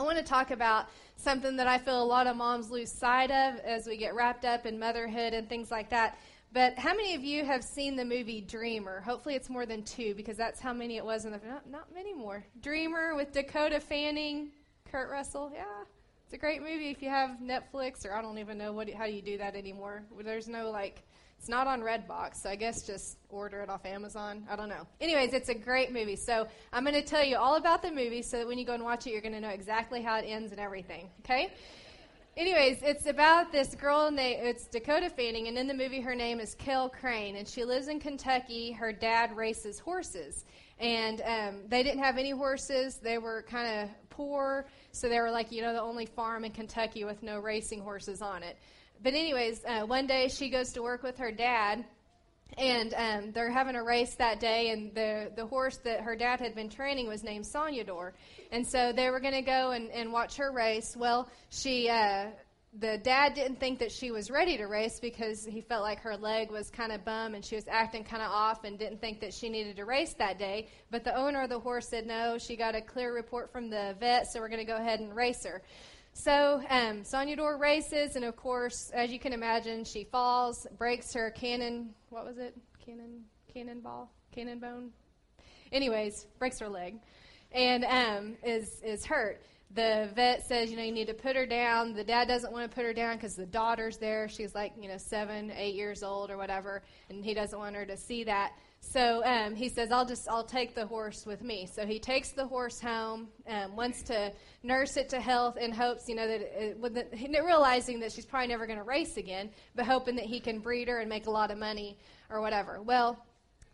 I want to talk about something that I feel a lot of moms lose sight of as we get wrapped up in motherhood and things like that. But how many of you have seen the movie Dreamer? Hopefully, it's more than two because that's how many it was in the not, not many more. Dreamer with Dakota Fanning, Kurt Russell. Yeah, it's a great movie if you have Netflix or I don't even know what how you do that anymore. There's no like it's not on Redbox, so I guess just order it off Amazon. I don't know. Anyways, it's a great movie. So I'm going to tell you all about the movie so that when you go and watch it, you're going to know exactly how it ends and everything. Okay? Anyways, it's about this girl named it's Dakota Fanning, and in the movie her name is Kel Crane, and she lives in Kentucky. Her dad races horses, and um, they didn't have any horses. They were kind of poor, so they were like you know the only farm in Kentucky with no racing horses on it but anyways, uh, one day she goes to work with her dad, and um, they're having a race that day, and the the horse that her dad had been training was named Soñador, and so they were going to go and, and watch her race. Well, she. Uh, the dad didn't think that she was ready to race because he felt like her leg was kind of bum and she was acting kind of off and didn't think that she needed to race that day. But the owner of the horse said no, she got a clear report from the vet, so we're going to go ahead and race her. So um, Soñador races, and of course, as you can imagine, she falls, breaks her cannon. What was it? Cannon, cannonball, cannon bone. Anyways, breaks her leg, and um, is is hurt. The vet says, you know, you need to put her down. The dad doesn't want to put her down because the daughter's there. She's like, you know, seven, eight years old or whatever, and he doesn't want her to see that. So um, he says, "I'll just I'll take the horse with me." So he takes the horse home, um, wants to nurse it to health in hopes, you know, that it, with the, realizing that she's probably never going to race again, but hoping that he can breed her and make a lot of money or whatever. Well,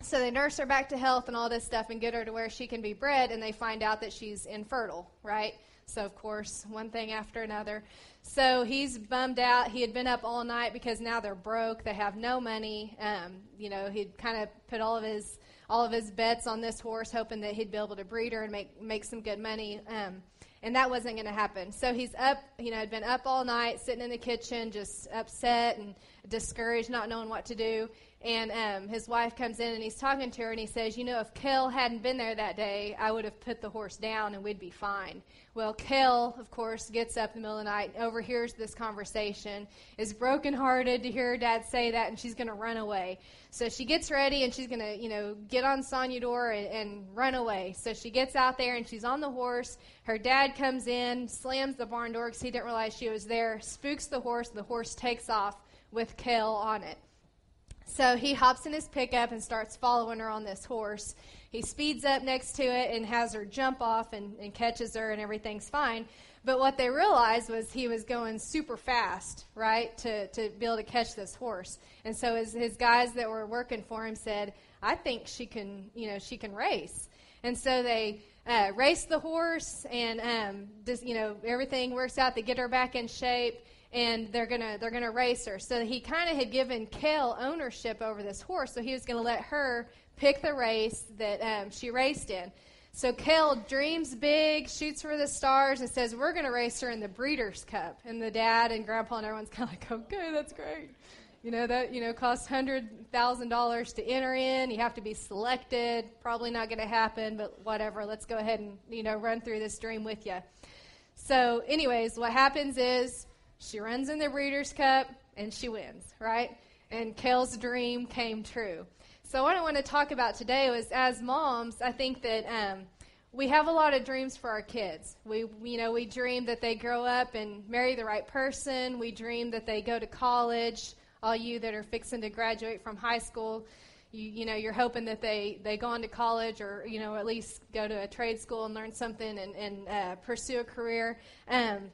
so they nurse her back to health and all this stuff and get her to where she can be bred, and they find out that she's infertile, right? So of course, one thing after another. So he's bummed out. He had been up all night because now they're broke. They have no money. Um, you know, he'd kind of put all of his all of his bets on this horse, hoping that he'd be able to breed her and make make some good money. Um, and that wasn't going to happen. So he's up, you know, had been up all night, sitting in the kitchen, just upset and discouraged, not knowing what to do. And um, his wife comes in and he's talking to her and he says, You know, if Kel hadn't been there that day, I would have put the horse down and we'd be fine. Well, Kel, of course, gets up in the middle of the night, overhears this conversation, is brokenhearted to hear her dad say that, and she's going to run away. So she gets ready and she's going to, you know, get on Soñador and, and run away. So she gets out there and she's on the horse. Her dad comes in, slams the barn door because he didn't realize she was there, spooks the horse, and the horse takes off with Kel on it. So he hops in his pickup and starts following her on this horse. He speeds up next to it and has her jump off and, and catches her, and everything's fine. But what they realized was he was going super fast, right, to, to be able to catch this horse. And so his, his guys that were working for him said, I think she can, you know, she can race. And so they uh, race the horse, and um, you know, everything works out. They get her back in shape and they're gonna they're gonna race her. So he kind of had given Kel ownership over this horse, so he was gonna let her pick the race that um, she raced in. So Kel dreams big, shoots for the stars, and says, "We're to race her in the Breeders' Cup." And the dad and grandpa and everyone's kind of like, "Okay, that's great." You know that you know costs hundred thousand dollars to enter in. You have to be selected. Probably not going to happen, but whatever. Let's go ahead and you know run through this dream with you. So, anyways, what happens is she runs in the Breeders' Cup and she wins, right? And Kel's dream came true. So, what I want to talk about today was as moms, I think that um, we have a lot of dreams for our kids. We, you know, we dream that they grow up and marry the right person. We dream that they go to college. All you that are fixing to graduate from high school, you, you know, you're hoping that they, they go on to college or, you know, at least go to a trade school and learn something and, and uh, pursue a career. Um,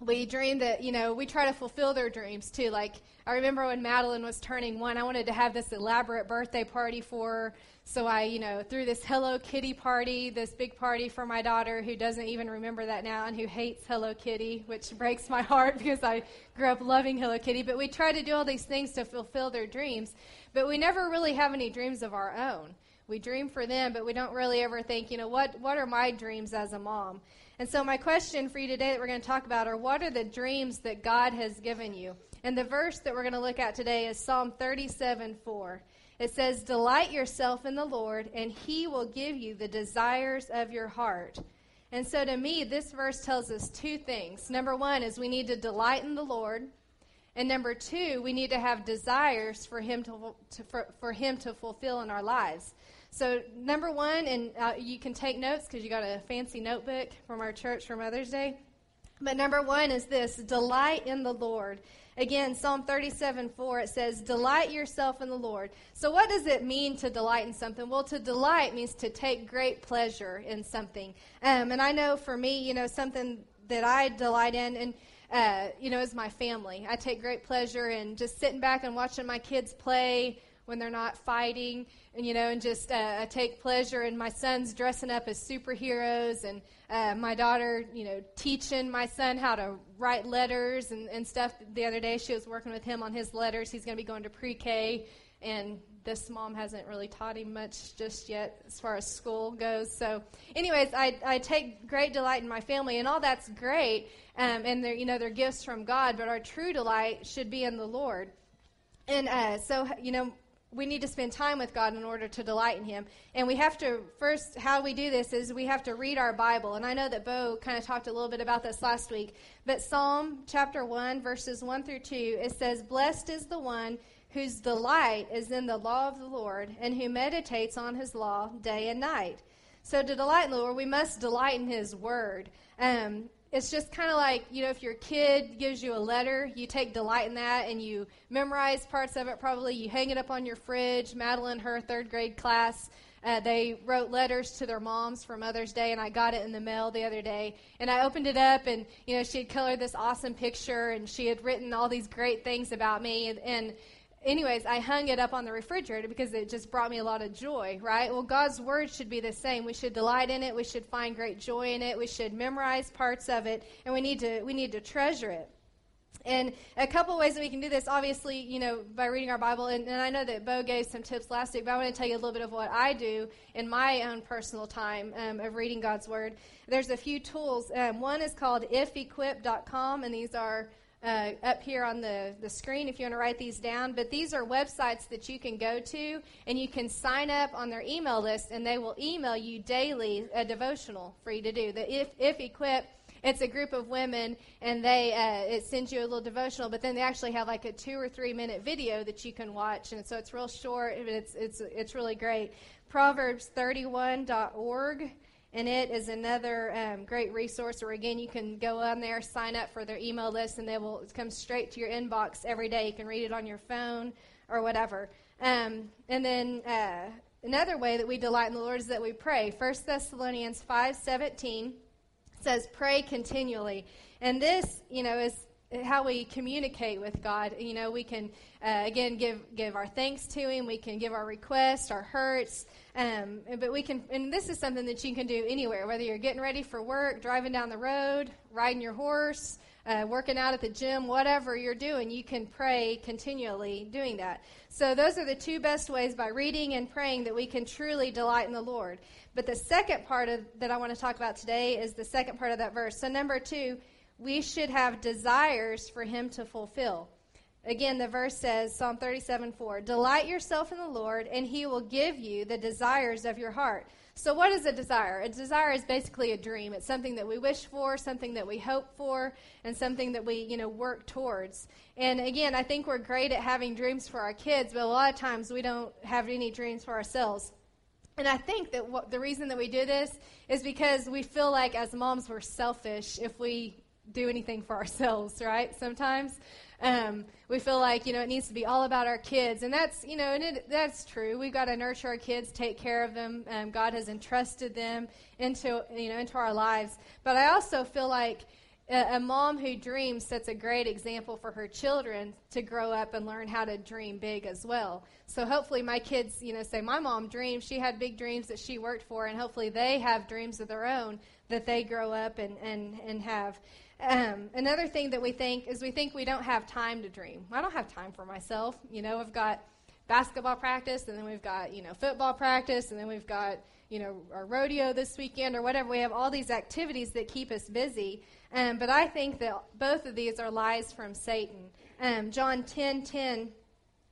we dream that, you know, we try to fulfill their dreams too. Like, I remember when Madeline was turning one, I wanted to have this elaborate birthday party for her. So I, you know, threw this Hello Kitty party, this big party for my daughter who doesn't even remember that now and who hates Hello Kitty, which breaks my heart because I grew up loving Hello Kitty. But we try to do all these things to fulfill their dreams, but we never really have any dreams of our own. We dream for them, but we don't really ever think, you know, what, what are my dreams as a mom? And so, my question for you today that we're going to talk about are what are the dreams that God has given you? And the verse that we're going to look at today is Psalm 37 4. It says, Delight yourself in the Lord, and he will give you the desires of your heart. And so to me, this verse tells us two things. Number one is we need to delight in the Lord. And number two, we need to have desires for him to, to for, for him to fulfill in our lives. So number one, and uh, you can take notes because you got a fancy notebook from our church for Mother's Day. But number one is this: delight in the Lord. Again, Psalm 37 4, it says, Delight yourself in the Lord. So, what does it mean to delight in something? Well, to delight means to take great pleasure in something. Um, and I know for me, you know, something that I delight in, and uh, you know, is my family. I take great pleasure in just sitting back and watching my kids play when they're not fighting, and you know, and just uh, I take pleasure in my sons dressing up as superheroes, and uh, my daughter, you know, teaching my son how to write letters and, and stuff. The other day, she was working with him on his letters. He's going to be going to pre-K, and this mom hasn't really taught him much just yet as far as school goes. So, anyways, I, I take great delight in my family, and all that's great. Um, and they're you know they're gifts from God, but our true delight should be in the Lord. And uh, so, you know, we need to spend time with God in order to delight in Him. And we have to, first, how we do this is we have to read our Bible. And I know that Bo kind of talked a little bit about this last week. But Psalm chapter 1, verses 1 through 2, it says, Blessed is the one whose delight is in the law of the Lord, and who meditates on his law day and night. So to delight in the Lord, we must delight in His Word. Um, it's just kind of like, you know, if your kid gives you a letter, you take delight in that and you memorize parts of it probably. You hang it up on your fridge. Madeline, her third grade class, uh, they wrote letters to their moms for Mother's Day, and I got it in the mail the other day. And I opened it up, and, you know, she had colored this awesome picture, and she had written all these great things about me. And, and anyways, I hung it up on the refrigerator because it just brought me a lot of joy, right? Well, God's word should be the same. We should delight in it. We should find great joy in it. We should memorize parts of it, and we need to we need to treasure it. And a couple ways that we can do this, obviously, you know, by reading our Bible. And, and, I know that Bo gave some tips last week, but I want to tell you a little bit of what I do in my own personal time um, of reading God's Word. There's a few tools. Um, one is called ifequip.com, and these are uh, up here on the, the screen if you want to write these down. But these are websites that you can go to and you can sign up on their email list, and they will email you daily a devotional for you to do. The If, if Equip, it's a group of women, and they uh, it sends you a little devotional, but then they actually have like a two or three minute video that you can watch, and so it's real short, but it's it's it's really great. Proverbs31.org and it is another um, great resource where, again, you can go on there, sign up for their email list, and they will come straight to your inbox every day. You can read it on your phone or whatever. Um, and then uh, another way that we delight in the Lord is that we pray. 1 Thessalonians 5.17 says, pray continually. And this, you know, is how we communicate with God. You know, we can uh, again give give our thanks to Him. We can give our requests, our hurts. Um, but we can, and this is something that you can do anywhere, whether you're getting ready for work, driving down the road, riding your horse, uh, working out at the gym, whatever you're doing, you can pray continually doing that. So those are the two best ways by reading and praying that we can truly delight in the Lord. But the second part of, that I want to talk about today is the second part of that verse. So number two, we should have desires for Him to fulfill. Again, the verse says, Psalm 37 4, Delight yourself in the Lord, and he will give you the desires of your heart. So, what is a desire? A desire is basically a dream. It's something that we wish for, something that we hope for, and something that we, you know, work towards. And again, I think we're great at having dreams for our kids, but a lot of times we don't have any dreams for ourselves. And I think that what, the reason that we do this is because we feel like as moms we're selfish if we do anything for ourselves, right? Sometimes. Um, we feel like you know it needs to be all about our kids, and that's you know, and it, that's true. We've got to nurture our kids, take care of them. Um, God has entrusted them into you know into our lives. But I also feel like a, a mom who dreams sets a great example for her children to grow up and learn how to dream big as well. So hopefully my kids, you know, say my mom dreamed. She had big dreams that she worked for, and hopefully they have dreams of their own that they grow up and and and have. Um, another thing that we think is we think we don't have time to dream. I don't have time for myself. You know, I've got basketball practice, and then we've got you know football practice, and then we've got you know our rodeo this weekend or whatever. We have all these activities that keep us busy. Um, but I think that both of these are lies from Satan. Um, John ten ten,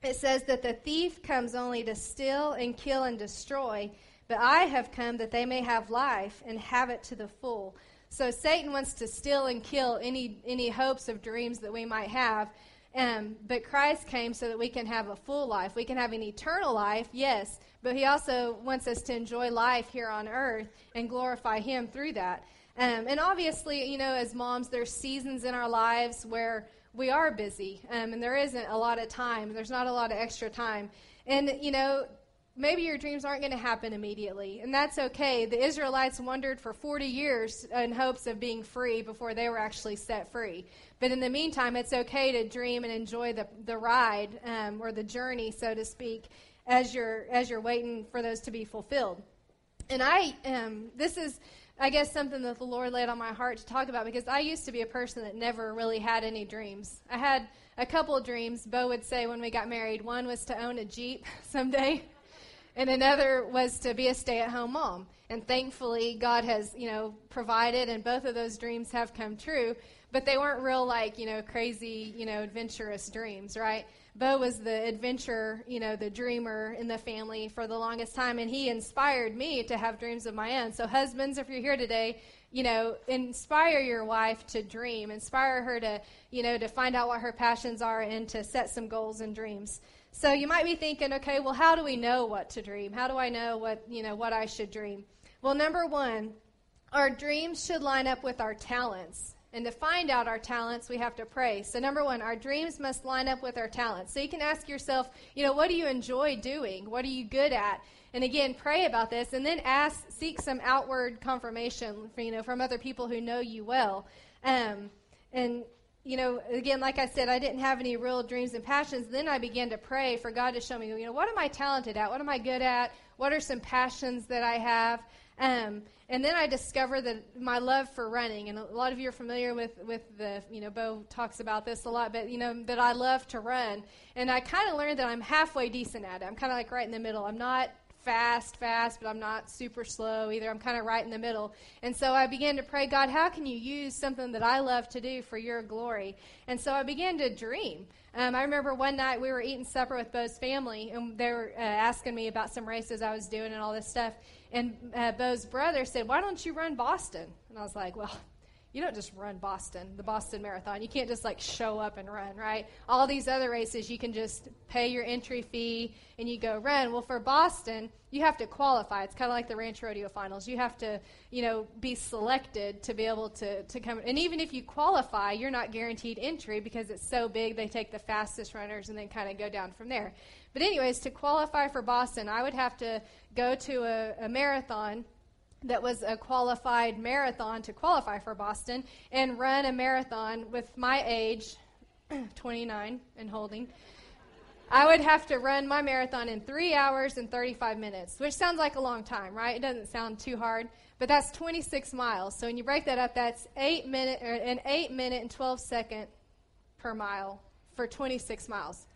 it says that the thief comes only to steal and kill and destroy. but I have come that they may have life and have it to the full. So Satan wants to steal and kill any any hopes of dreams that we might have. Um, but Christ came so that we can have a full life. We can have an eternal life, yes, but He also wants us to enjoy life here on earth and glorify Him through that. Um, and obviously, you know, as moms, there's seasons in our lives where we are busy um, and there isn't a lot of time. There's not a lot of extra time. And, you know, maybe your dreams aren't going to happen immediately, and that's okay. The Israelites wandered for 40 years in hopes of being free before they were actually set free. But in the meantime, it's okay to dream and enjoy the, the ride um, or the journey, so to speak, as you're as you're waiting for those to be fulfilled. And I, um, this is. I guess something that the Lord laid on my heart to talk about because I used to be a person that never really had any dreams. I had a couple of dreams. Bo would say when we got married, one was to own a Jeep someday and another was to be a stay-at-home mom. And thankfully, God has, you know, provided, and both of those dreams have come true. But they weren't real, like, you know, crazy, you know, adventurous dreams, right? Bo was the adventure, you know, the dreamer in the family for the longest time, and he inspired me to have dreams of my own. So, husbands, if you're here today, you know, inspire your wife to dream, inspire her to, you know, to find out what her passions are and to set some goals and dreams. So you might be thinking, okay, well, how do we know what to dream? How do I know what, you know, what I should dream? Well, number one, our dreams should line up with our talents. And to find out our talents, we have to pray. So, number one, our dreams must line up with our talents. So, you can ask yourself, you know, what do you enjoy doing? What are you good at? And again, pray about this, and then ask, seek some outward confirmation, for, you know, from other people who know you well. Um, and you know, again, like I said, I didn't have any real dreams and passions. Then I began to pray for God to show me, you know, what am I talented at? What am I good at? What are some passions that I have? Um, and then I discovered that my love for running, and a lot of you are familiar with, with the, you know, Bo talks about this a lot, but, you know, that I love to run. And I kind of learned that I'm halfway decent at it. I'm kind of like right in the middle. I'm not fast, fast, but I'm not super slow either. I'm kind of right in the middle. And so I began to pray, God, how can you use something that I love to do for your glory? And so I began to dream. Um, I remember one night we were eating supper with Bo's family, and they were uh, asking me about some races I was doing and all this stuff. And uh, Bo's brother said, Why don't you run Boston? And I was like, Well, you don't just run Boston, the Boston Marathon. You can't just like show up and run, right? All these other races, you can just pay your entry fee and you go run. Well, for Boston, you have to qualify. It's kind of like the Ranch Rodeo Finals. You have to, you know, be selected to be able to, to come. And even if you qualify, you're not guaranteed entry because it's so big. They take the fastest runners and then kind of go down from there. But anyways, to qualify for Boston, I would have to go to a, a marathon that was a qualified marathon to qualify for Boston and run a marathon with my age, 29 and holding. I would have to run my marathon in three hours and 35 minutes, which sounds like a long time, right? It doesn't sound too hard, but that's 26 miles. So when you break that up, that's eight minute or an eight minute and 12 second per mile for 26 miles.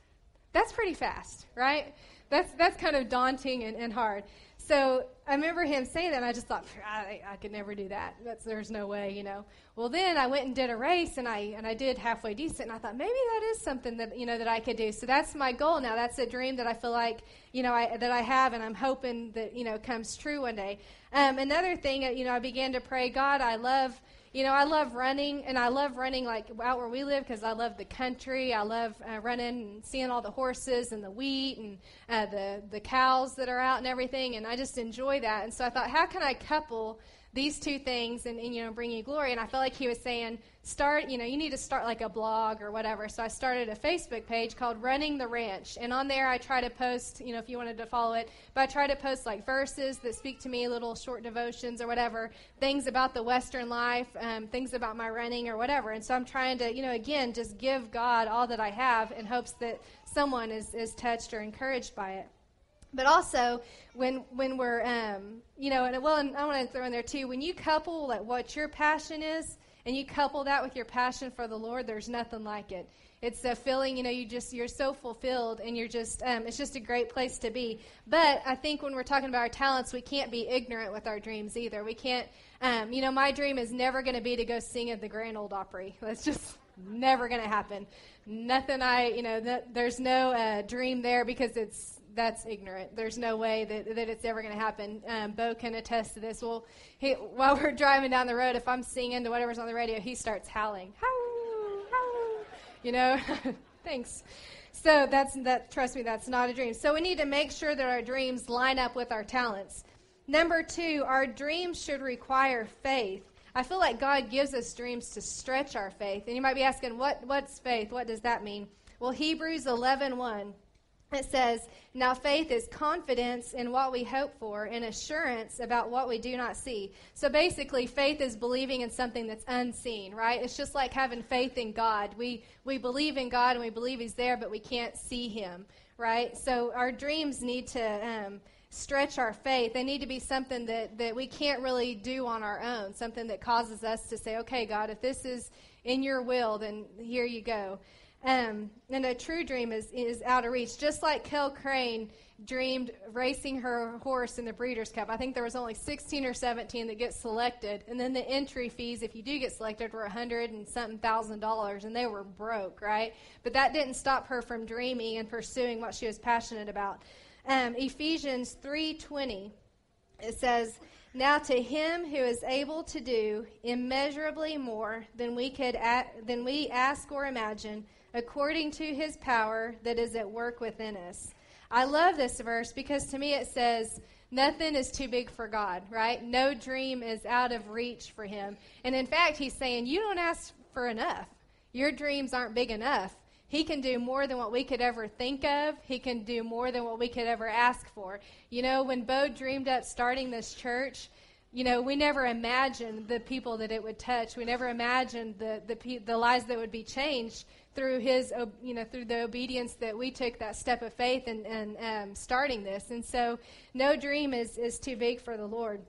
That's pretty fast, right? That's that's kind of daunting and, and hard. So I remember him saying that, and I just thought, I, I could never do that. That's, there's no way, you know. Well, then I went and did a race, and I and I did halfway decent, and I thought maybe that is something that you know that I could do. So that's my goal now. That's a dream that I feel like you know I, that I have, and I'm hoping that you know comes true one day. Um, another thing, uh, you know, I began to pray, God, I love you know, I love running, and I love running like out where we live because I love the country. I love uh, running and seeing all the horses and the wheat and uh, the the cows that are out and everything, and I just enjoy that. And so I thought, how can I couple these two things and, and, you know bring you glory. And i felt like he was saying start you know you need to start like a blog or whatever. So i started a facebook page called running the ranch. And on there i try to post you know if you wanted to follow it but i try to post like verses that speak to me little short devotions or whatever things about the western life um, things about my running or whatever. And so i'm trying to you know again just give god all that i have in hopes that someone is, is touched or encouraged by it but also, when when we're, um, you know, and well, and I want to throw in there too. When you couple like what your passion is, and you couple that with your passion for the Lord, there's nothing like it. It's a feeling, you know, you just you're so fulfilled, and you're just, um, it's just a great place to be. But I think when we're talking about our talents, we can't be ignorant with our dreams either. We can't, um, you know, my dream is never going to be to go sing at the Grand Ole Opry. That's just never going to happen. Nothing. I, you know, th- there's no uh, dream there because it's that's ignorant. There's no way that, that it's ever going to happen. Um, Bo can attest to this. Well, he, while we're driving down the road, if I'm singing to whatever's on the radio, he starts howling. Howl, howl. You know, thanks. So that's that. Trust me, that's not a dream. So we need to make sure that our dreams line up with our talents. Number two, our dreams should require faith. I feel like God gives us dreams to stretch our faith. And you might be asking, what, what's faith? What does that mean? Well, Hebrews 11 1 it says, Now faith is confidence in what we hope for and assurance about what we do not see. So basically, faith is believing in something that's unseen, right? It's just like having faith in God. We, we believe in God and we believe He's there, but we can't see Him, right? So our dreams need to um, stretch our faith. They need to be something that, that we can't really do on our own, something that causes us to say, Okay, God, if this is in your will, then here you go. Um, and a true dream is, is out of reach. Just like Kel Crane dreamed racing her horse in the Breeders' Cup. I think there was only 16 or 17 that get selected. And then the entry fees, if you do get selected, were 100 and something thousand dollars. And they were broke, right? But that didn't stop her from dreaming and pursuing what she was passionate about. Um, Ephesians 3.20, it says, now to him who is able to do immeasurably more than we could a- than we ask or imagine, according to his power that is at work within us. I love this verse because to me it says, Nothing is too big for God, right? No dream is out of reach for him. And in fact, he's saying, You don't ask for enough. Your dreams aren't big enough. He can do more than what we could ever think of. He can do more than what we could ever ask for. You know, when Bo dreamed up starting this church, you know, we never imagined the people that it would touch. We never imagined the, the, the lives that would be changed through his, you know, through the obedience that we took that step of faith and, and um, starting this. And so, no dream is, is too big for the Lord.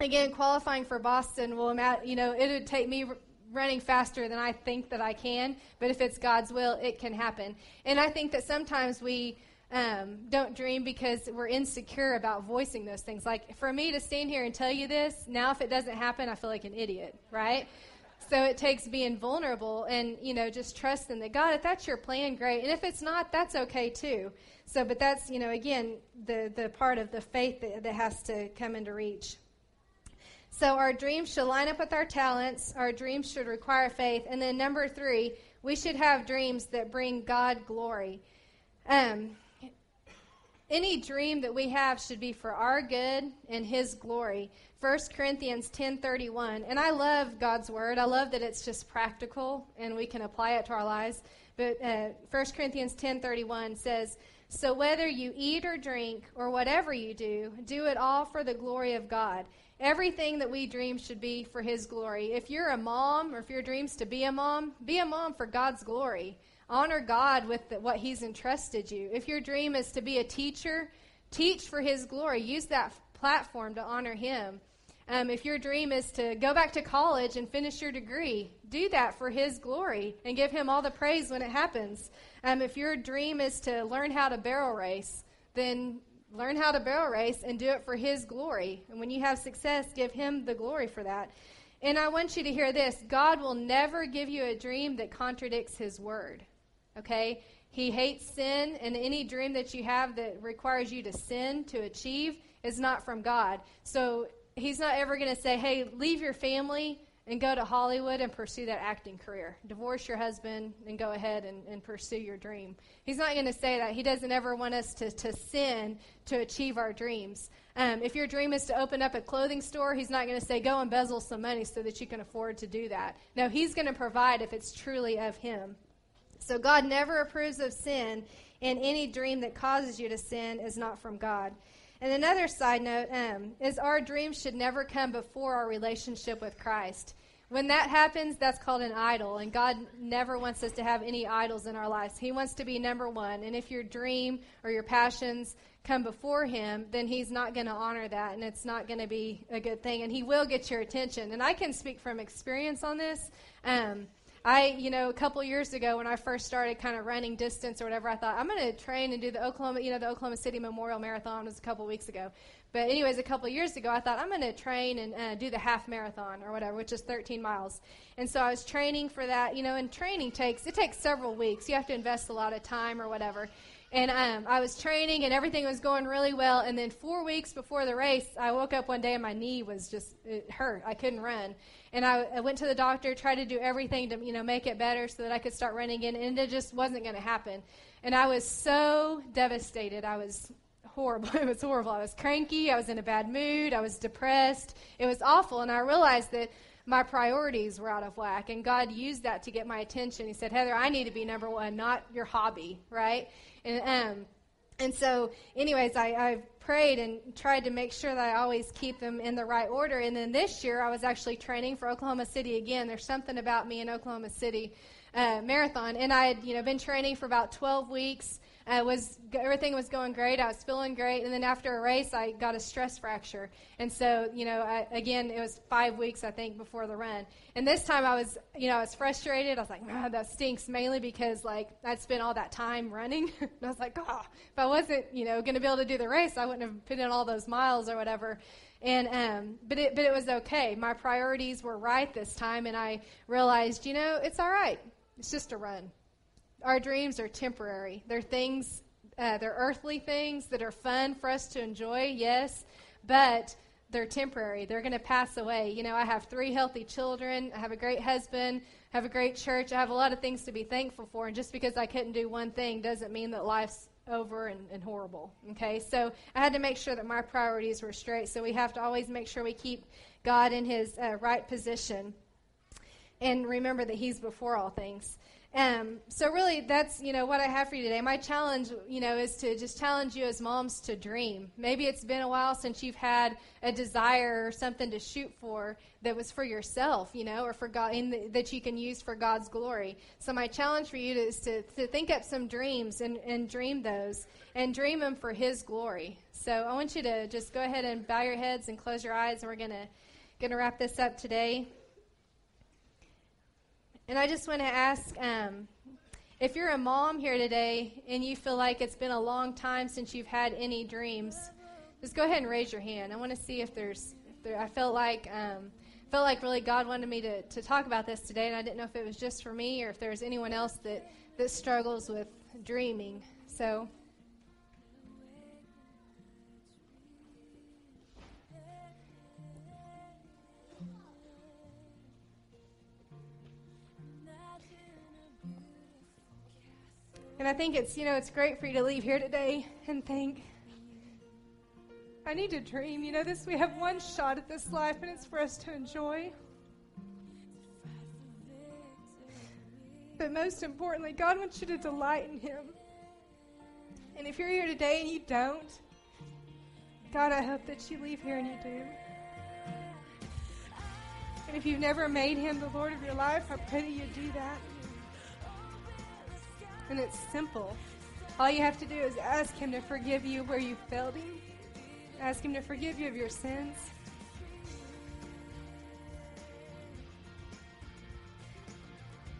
Again, qualifying for Boston will, you know, it would take me running faster than I think that I can, but if it's God's will, it can happen. And I think that sometimes we um, don't dream because we're insecure about voicing those things. Like for me to stand here and tell you this, now if it doesn't happen, I feel like an idiot, right? So it takes being vulnerable and, you know, just trusting that God, if that's your plan, great. And if it's not, that's okay too. So, but that's, you know, again, the, the part of the faith that, that has to come into reach. So our dreams should line up with our talents. Our dreams should require faith. And then number three, we should have dreams that bring God glory. Um, any dream that we have should be for our good and his glory. 1 corinthians 10.31 and i love god's word. I love that it's just practical and we can apply it to our lives. But uh, 1 corinthians 10.31 says so whether you eat or drink or whatever you do do it all for the glory of god. Everything that we dream should be for his glory. If you're a mom or if your dreams to be a mom be a mom for god's glory Honor God with the, what He's entrusted you. If your dream is to be a teacher, teach for His glory. Use that platform to honor Him. Um, if your dream is to go back to college and finish your degree, do that for His glory and give Him all the praise when it happens. Um, if your dream is to learn how to barrel race, then learn how to barrel race and do it for His glory. And when you have success, give Him the glory for that. And I want you to hear this God will never give you a dream that contradicts His word. Okay? He hates sin, and any dream that you have that requires you to sin to achieve is not from God. So he's not ever going to say, hey, leave your family and go to Hollywood and pursue that acting career. Divorce your husband and go ahead and, and pursue your dream. He's not going to say that. He doesn't ever want us to, to sin to achieve our dreams. Um, if your dream is to open up a clothing store, he's not going to say, go embezzle some money so that you can afford to do that. No, he's going to provide if it's truly of him. So God never approves of sin, and any dream that causes you to sin is not from God. And another side note um, is our dreams should never come before our relationship with Christ. When that happens, that's called an idol, and God never wants us to have any idols in our lives. He wants to be number one. And if your dream or your passions come before Him, then He's not going to honor that, and it's not going to be a good thing. And He will get your attention. And I can speak from experience on this. Um, I, you know, a couple years ago when I first started kind of running distance or whatever, I thought I'm going to train and do the Oklahoma, you know, the Oklahoma City Memorial Marathon was a couple weeks ago. But anyways, a couple years ago, I thought I'm going to train and uh, do the half marathon or whatever, which is 13 miles. And so I was training for that. You know, and training takes it takes several weeks. You have to invest a lot of time or whatever. And um, I was training, and everything was going really well. And then four weeks before the race, I woke up one day and my knee was just it hurt. I couldn't run, and I, I went to the doctor, tried to do everything to you know make it better so that I could start running again, and it just wasn't going to happen. And I was so devastated. I was horrible. It was horrible. I was cranky. I was in a bad mood. I was depressed. It was awful. And I realized that my priorities were out of whack. And God used that to get my attention. He said, Heather, I need to be number one, not your hobby, right? And, um, and so, anyways, I, I prayed and tried to make sure that I always keep them in the right order. And then this year, I was actually training for Oklahoma City again. There's something about me in Oklahoma City uh, marathon, and I had you know been training for about 12 weeks. Uh, was everything was going great. I was feeling great, and then after a race, I got a stress fracture. And so, you know, I, again, it was five weeks I think before the run. And this time, I was, you know, I was frustrated. I was like, oh, that stinks, mainly because like I'd spent all that time running, and I was like, oh, if I wasn't, you know, going to be able to do the race, I wouldn't have put in all those miles or whatever. And um, but it but it was okay. My priorities were right this time, and I realized, you know, it's all right. It's just a run our dreams are temporary. They're things, uh, they're earthly things that are fun for us to enjoy, yes, but they're temporary. They're going to pass away. You know, I have three healthy children. I have a great husband. I have a great church. I have a lot of things to be thankful for. And just because I couldn't do one thing doesn't mean that life's over and, and horrible. Okay? So I had to make sure that my priorities were straight. So we have to always make sure we keep God in his uh, right position and remember that he's before all things. Um, so really, that's you know what I have for you today. My challenge, you know, is to just challenge you as moms to dream. Maybe it's been a while since you've had a desire or something to shoot for that was for yourself, you know, or for God the, that you can use for God's glory. So my challenge for you is to, to think up some dreams and, and dream those and dream them for His glory. So I want you to just go ahead and bow your heads and close your eyes, and we're gonna gonna wrap this up today. And I just want to ask um, if you're a mom here today and you feel like it's been a long time since you've had any dreams, just go ahead and raise your hand. I want to see if there's. If there, I felt like um, felt like really God wanted me to, to talk about this today, and I didn't know if it was just for me or if there's anyone else that that struggles with dreaming. So. And I think it's, you know, it's great for you to leave here today and think, I need to dream. You know, this we have one shot at this life and it's for us to enjoy. But most importantly, God wants you to delight in Him. And if you're here today and you don't, God, I hope that you leave here and you do. And if you've never made Him the Lord of your life, I pray that you do that. And it's simple. All you have to do is ask Him to forgive you where you failed Him. Ask Him to forgive you of your sins.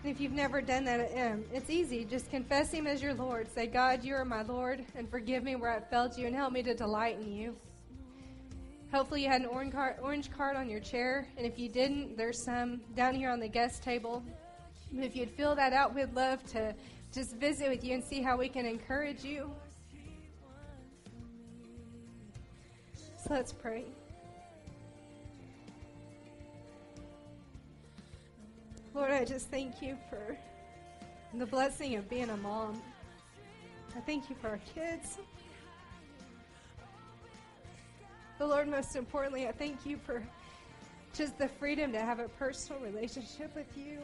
And if you've never done that, um, it's easy. Just confess Him as your Lord. Say, God, you are my Lord, and forgive me where I failed you, and help me to delight in you. Hopefully, you had an orange card on your chair, and if you didn't, there's some down here on the guest table. If you'd fill that out, we'd love to just visit with you and see how we can encourage you. So let's pray. Lord, I just thank you for the blessing of being a mom. I thank you for our kids. But Lord, most importantly, I thank you for just the freedom to have a personal relationship with you.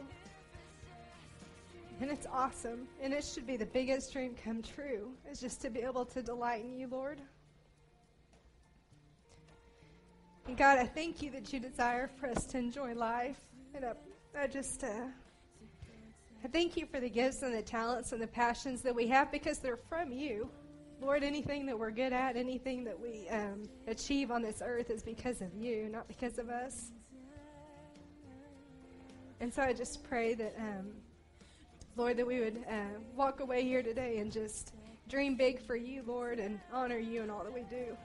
And it's awesome. And it should be the biggest dream come true, is just to be able to delight in you, Lord. And God, I thank you that you desire for us to enjoy life. And I, I just, uh, I thank you for the gifts and the talents and the passions that we have because they're from you. Lord, anything that we're good at, anything that we um, achieve on this earth is because of you, not because of us. And so I just pray that. Um, Lord, that we would uh, walk away here today and just dream big for you, Lord, and honor you in all that we do.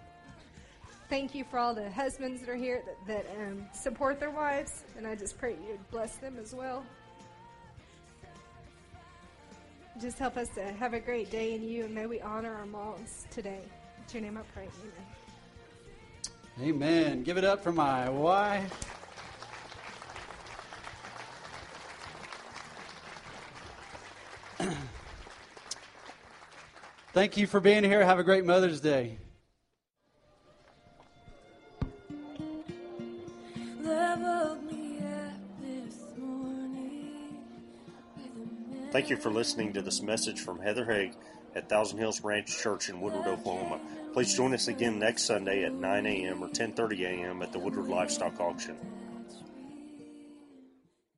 thank you for all the husbands that are here that, that um, support their wives, and I just pray you would bless them as well. Just help us to have a great day in you, and may we honor our moms today. In your name I pray. Amen. Amen. Give it up for my wife. Thank you for being here. Have a great Mother's Day. Thank you for listening to this message from Heather Haig at Thousand Hills Ranch Church in Woodward, Oklahoma. Please join us again next Sunday at 9 a.m. or 10:30 a.m. at the Woodward Livestock Auction.